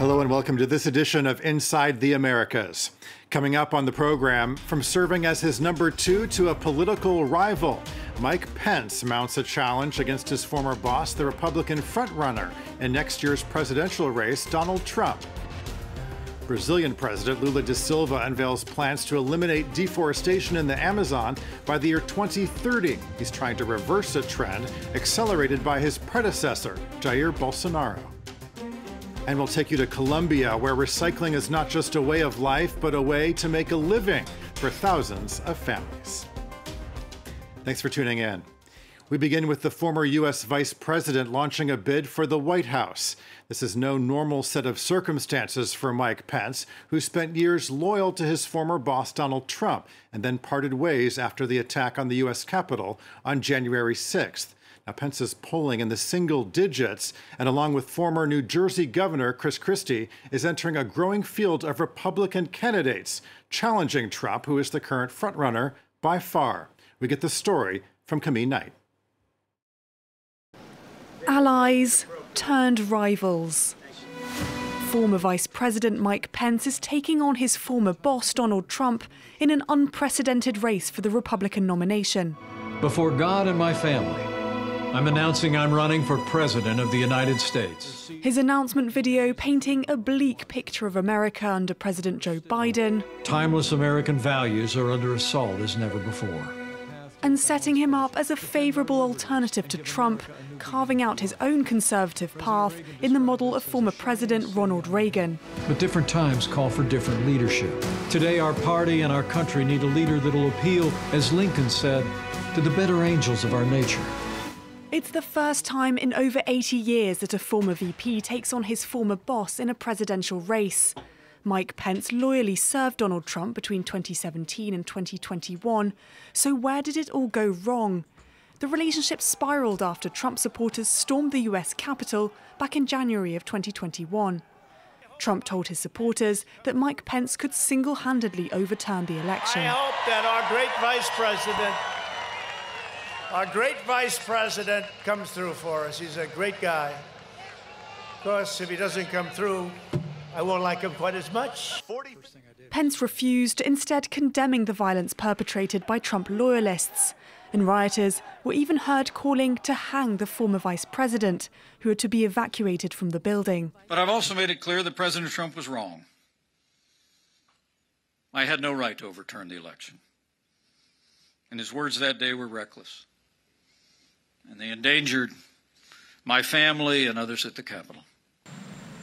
Hello and welcome to this edition of Inside the Americas. Coming up on the program, from serving as his number two to a political rival, Mike Pence mounts a challenge against his former boss, the Republican frontrunner in next year's presidential race, Donald Trump. Brazilian President Lula da Silva unveils plans to eliminate deforestation in the Amazon by the year 2030. He's trying to reverse a trend accelerated by his predecessor, Jair Bolsonaro. And we'll take you to Colombia, where recycling is not just a way of life, but a way to make a living for thousands of families. Thanks for tuning in. We begin with the former U.S. Vice President launching a bid for the White House. This is no normal set of circumstances for Mike Pence, who spent years loyal to his former boss, Donald Trump, and then parted ways after the attack on the U.S. Capitol on January 6th. Now, Pence is polling in the single digits, and along with former New Jersey Governor Chris Christie, is entering a growing field of Republican candidates challenging Trump, who is the current frontrunner by far. We get the story from Camille Knight allies turned rivals. Former Vice President Mike Pence is taking on his former boss, Donald Trump, in an unprecedented race for the Republican nomination. Before God and my family, I'm announcing I'm running for President of the United States. His announcement video painting a bleak picture of America under President Joe Biden. Timeless American values are under assault as never before and setting him up as a favourable alternative to Trump, carving out his own conservative path in the model of former President Ronald Reagan. But different times call for different leadership. Today, our party and our country need a leader that'll appeal, as Lincoln said, to the better angels of our nature. It's the first time in over 80 years that a former VP takes on his former boss in a presidential race. Mike Pence loyally served Donald Trump between 2017 and 2021. So, where did it all go wrong? The relationship spiraled after Trump supporters stormed the US Capitol back in January of 2021. Trump told his supporters that Mike Pence could single handedly overturn the election. I hope that our great vice president, our great vice president, comes through for us. He's a great guy. Of course, if he doesn't come through, I won't like him quite as much. Pence refused, instead condemning the violence perpetrated by Trump loyalists. And rioters were even heard calling to hang the former vice president, who had to be evacuated from the building. But I've also made it clear that President Trump was wrong. I had no right to overturn the election. And his words that day were reckless. And they endangered my family and others at the Capitol.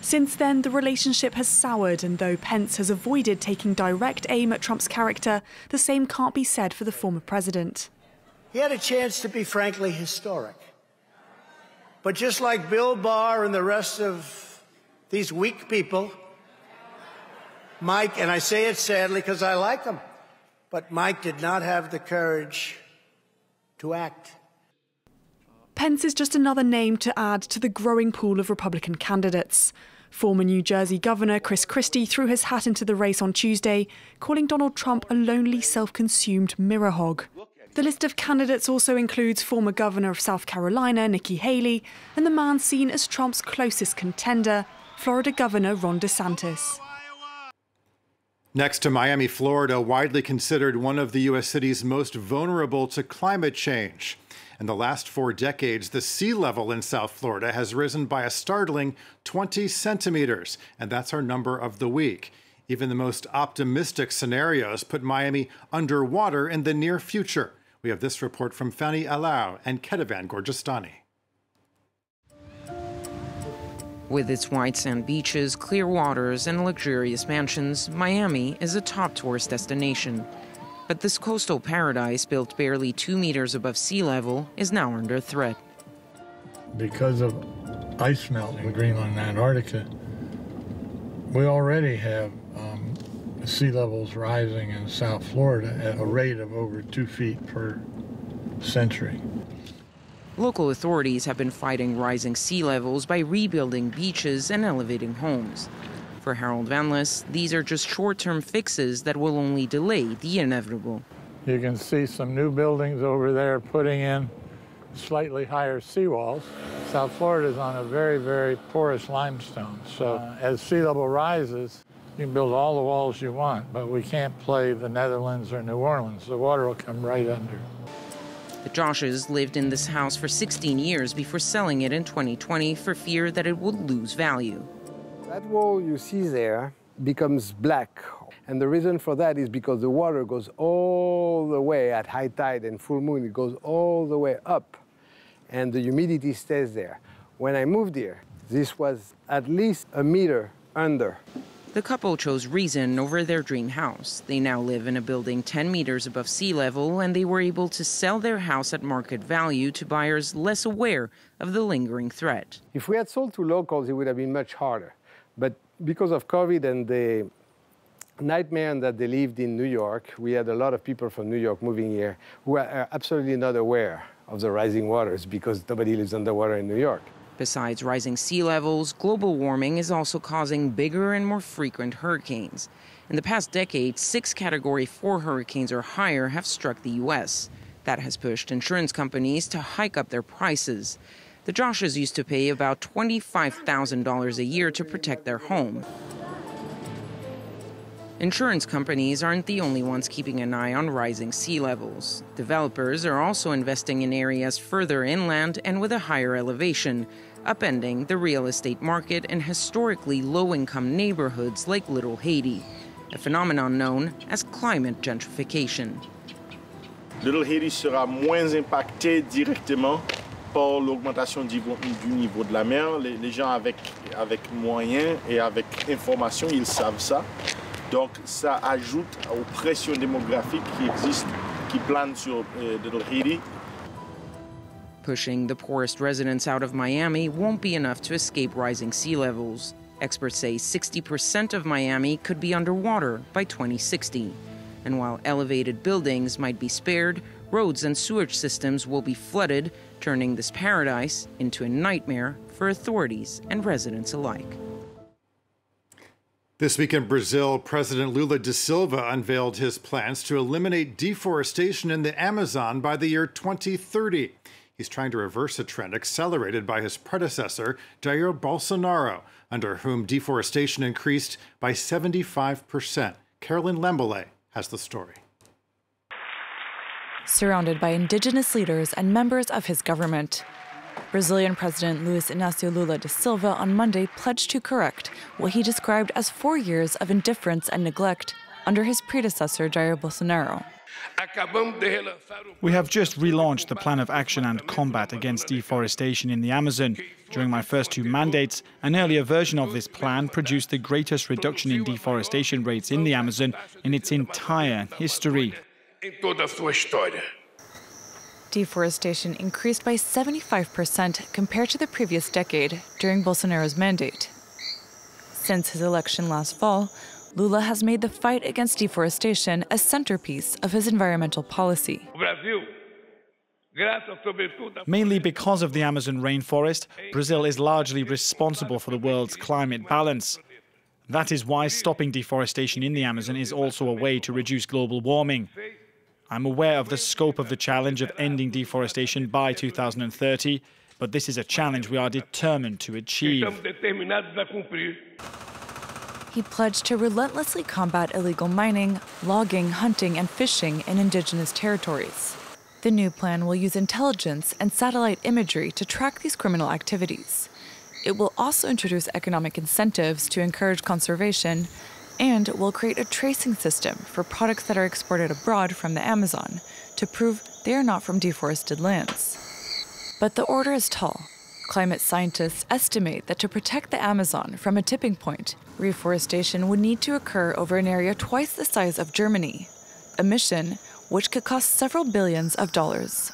Since then, the relationship has soured, and though Pence has avoided taking direct aim at Trump's character, the same can't be said for the former president. He had a chance to be frankly historic. But just like Bill Barr and the rest of these weak people, Mike, and I say it sadly because I like him, but Mike did not have the courage to act. Pence is just another name to add to the growing pool of Republican candidates. Former New Jersey Governor Chris Christie threw his hat into the race on Tuesday, calling Donald Trump a lonely, self consumed mirror hog. The list of candidates also includes former Governor of South Carolina Nikki Haley and the man seen as Trump's closest contender, Florida Governor Ron DeSantis. Next to Miami, Florida, widely considered one of the U.S. cities most vulnerable to climate change. In the last four decades, the sea level in South Florida has risen by a startling 20 centimeters, and that's our number of the week. Even the most optimistic scenarios put Miami underwater in the near future. We have this report from Fanny Alau and Ketavan Gorgestani. With its white sand beaches, clear waters, and luxurious mansions, Miami is a top tourist destination. But this coastal paradise, built barely two meters above sea level, is now under threat. Because of ice melt in Greenland and Antarctica, we already have um, sea levels rising in South Florida at a rate of over two feet per century. Local authorities have been fighting rising sea levels by rebuilding beaches and elevating homes. For Harold Wanless, these are just short term fixes that will only delay the inevitable. You can see some new buildings over there putting in slightly higher seawalls. South Florida is on a very, very porous limestone. So uh, as sea level rises, you can build all the walls you want, but we can't play the Netherlands or New Orleans. The water will come right under. The Joshes lived in this house for 16 years before selling it in 2020 for fear that it would lose value. That wall you see there becomes black. And the reason for that is because the water goes all the way at high tide and full moon, it goes all the way up, and the humidity stays there. When I moved here, this was at least a meter under. The couple chose Reason over their dream house. They now live in a building 10 meters above sea level, and they were able to sell their house at market value to buyers less aware of the lingering threat. If we had sold to locals, it would have been much harder. But because of COVID and the nightmare that they lived in New York, we had a lot of people from New York moving here who are absolutely not aware of the rising waters because nobody lives underwater in New York. Besides rising sea levels, global warming is also causing bigger and more frequent hurricanes. In the past decade, six Category 4 hurricanes or higher have struck the U.S. That has pushed insurance companies to hike up their prices. The Joshes used to pay about $25,000 a year to protect their home. Insurance companies aren't the only ones keeping an eye on rising sea levels. Developers are also investing in areas further inland and with a higher elevation, upending the real estate market in historically low income neighborhoods like Little Haiti, a phenomenon known as climate gentrification. Little Haiti sera moins impacté directement par l'augmentation du niveau de la mer. Les, les gens avec, avec moyens et avec information, ils savent ça. Donc ça ajoute aux pressions démographiques qui existent, qui planent sur euh, Haiti. Pushing the poorest residents out of Miami won't be enough to escape rising sea levels. Experts say 60% of Miami could be underwater by 2060. And while elevated buildings might be spared, roads and sewage systems will be flooded, turning this paradise into a nightmare for authorities and residents alike. This week in Brazil, President Lula da Silva unveiled his plans to eliminate deforestation in the Amazon by the year 2030. He's trying to reverse a trend accelerated by his predecessor, Jair Bolsonaro, under whom deforestation increased by 75%. Carolyn Lembele has the story. Surrounded by indigenous leaders and members of his government, Brazilian President Luiz Inácio Lula da Silva on Monday pledged to correct what he described as four years of indifference and neglect under his predecessor Jair Bolsonaro. We have just relaunched the plan of action and combat against deforestation in the Amazon. During my first two mandates, an earlier version of this plan produced the greatest reduction in deforestation rates in the Amazon in its entire history. Deforestation increased by 75% compared to the previous decade during Bolsonaro's mandate. Since his election last fall, Lula has made the fight against deforestation a centerpiece of his environmental policy. Mainly because of the Amazon rainforest, Brazil is largely responsible for the world's climate balance. That is why stopping deforestation in the Amazon is also a way to reduce global warming. I'm aware of the scope of the challenge of ending deforestation by 2030, but this is a challenge we are determined to achieve. He pledged to relentlessly combat illegal mining, logging, hunting, and fishing in indigenous territories. The new plan will use intelligence and satellite imagery to track these criminal activities. It will also introduce economic incentives to encourage conservation and will create a tracing system for products that are exported abroad from the Amazon to prove they are not from deforested lands. But the order is tall. Climate scientists estimate that to protect the Amazon from a tipping point, reforestation would need to occur over an area twice the size of Germany, a mission which could cost several billions of dollars.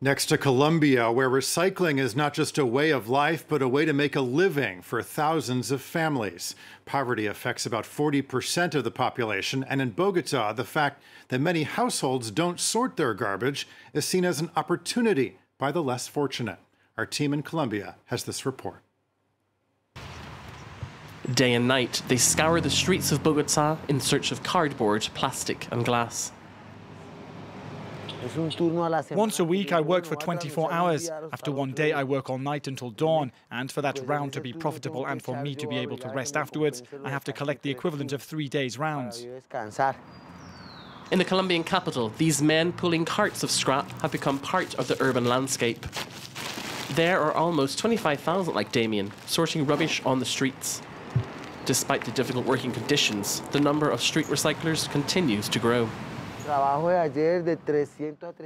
Next to Colombia, where recycling is not just a way of life, but a way to make a living for thousands of families. Poverty affects about 40% of the population, and in Bogota, the fact that many households don't sort their garbage is seen as an opportunity by the less fortunate. Our team in Colombia has this report. Day and night, they scour the streets of Bogota in search of cardboard, plastic, and glass. Once a week, I work for 24 hours. After one day, I work all night until dawn. And for that round to be profitable and for me to be able to rest afterwards, I have to collect the equivalent of three days' rounds. In the Colombian capital, these men pulling carts of scrap have become part of the urban landscape. There are almost 25,000 like Damien, sorting rubbish on the streets. Despite the difficult working conditions, the number of street recyclers continues to grow.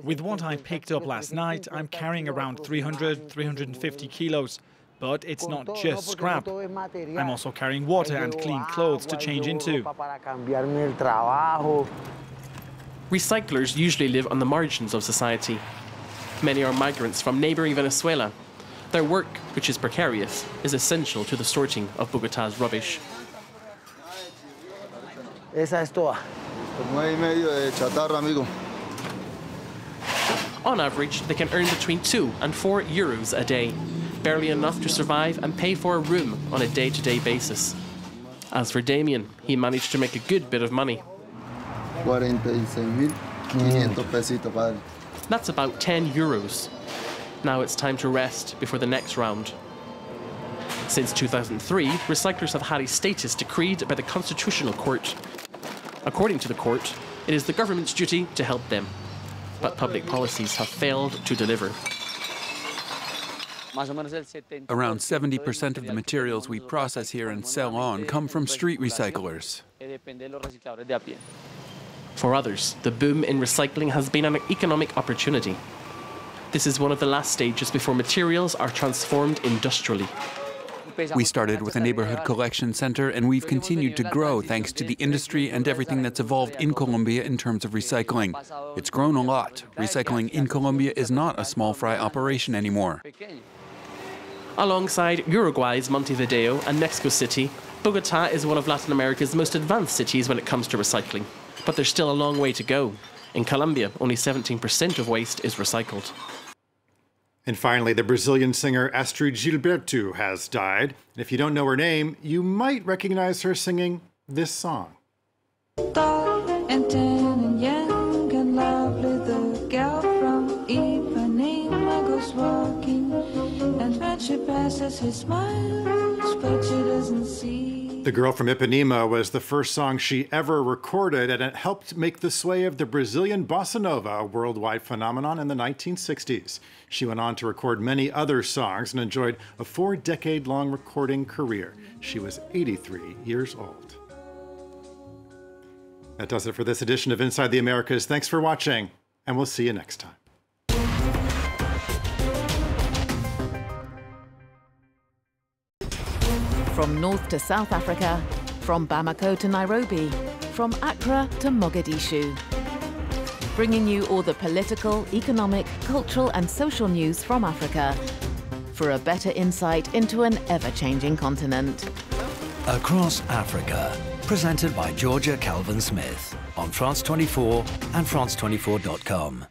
With what I picked up last night, I'm carrying around 300, 350 kilos. But it's not just scrap. I'm also carrying water and clean clothes to change into. Recyclers usually live on the margins of society. Many are migrants from neighboring Venezuela. Their work, which is precarious, is essential to the sorting of Bogota's rubbish. Esa es toda. On average, they can earn between 2 and 4 euros a day, barely enough to survive and pay for a room on a day to day basis. As for Damien, he managed to make a good bit of money. That's about 10 euros. Now it's time to rest before the next round. Since 2003, recyclers have had a status decreed by the Constitutional Court. According to the court, it is the government's duty to help them. But public policies have failed to deliver. Around 70% of the materials we process here and sell on come from street recyclers. For others, the boom in recycling has been an economic opportunity. This is one of the last stages before materials are transformed industrially. We started with a neighborhood collection center, and we've continued to grow thanks to the industry and everything that's evolved in Colombia in terms of recycling. It's grown a lot. Recycling in Colombia is not a small fry operation anymore. Alongside Uruguay's Montevideo and Mexico City, Bogota is one of Latin America's most advanced cities when it comes to recycling. But there's still a long way to go. In Colombia, only 17% of waste is recycled. And finally, the Brazilian singer Astrud Gilberto has died. And if you don't know her name, you might recognize her singing this song. Tall and tan and young and lovely, the girl from Ipanema goes walking. And when she passes, he smiles, but she doesn't see. The Girl from Ipanema was the first song she ever recorded, and it helped make the sway of the Brazilian bossa nova a worldwide phenomenon in the 1960s. She went on to record many other songs and enjoyed a four decade long recording career. She was 83 years old. That does it for this edition of Inside the Americas. Thanks for watching, and we'll see you next time. From North to South Africa, from Bamako to Nairobi, from Accra to Mogadishu. Bringing you all the political, economic, cultural, and social news from Africa for a better insight into an ever changing continent. Across Africa, presented by Georgia Calvin Smith on France 24 and France24.com.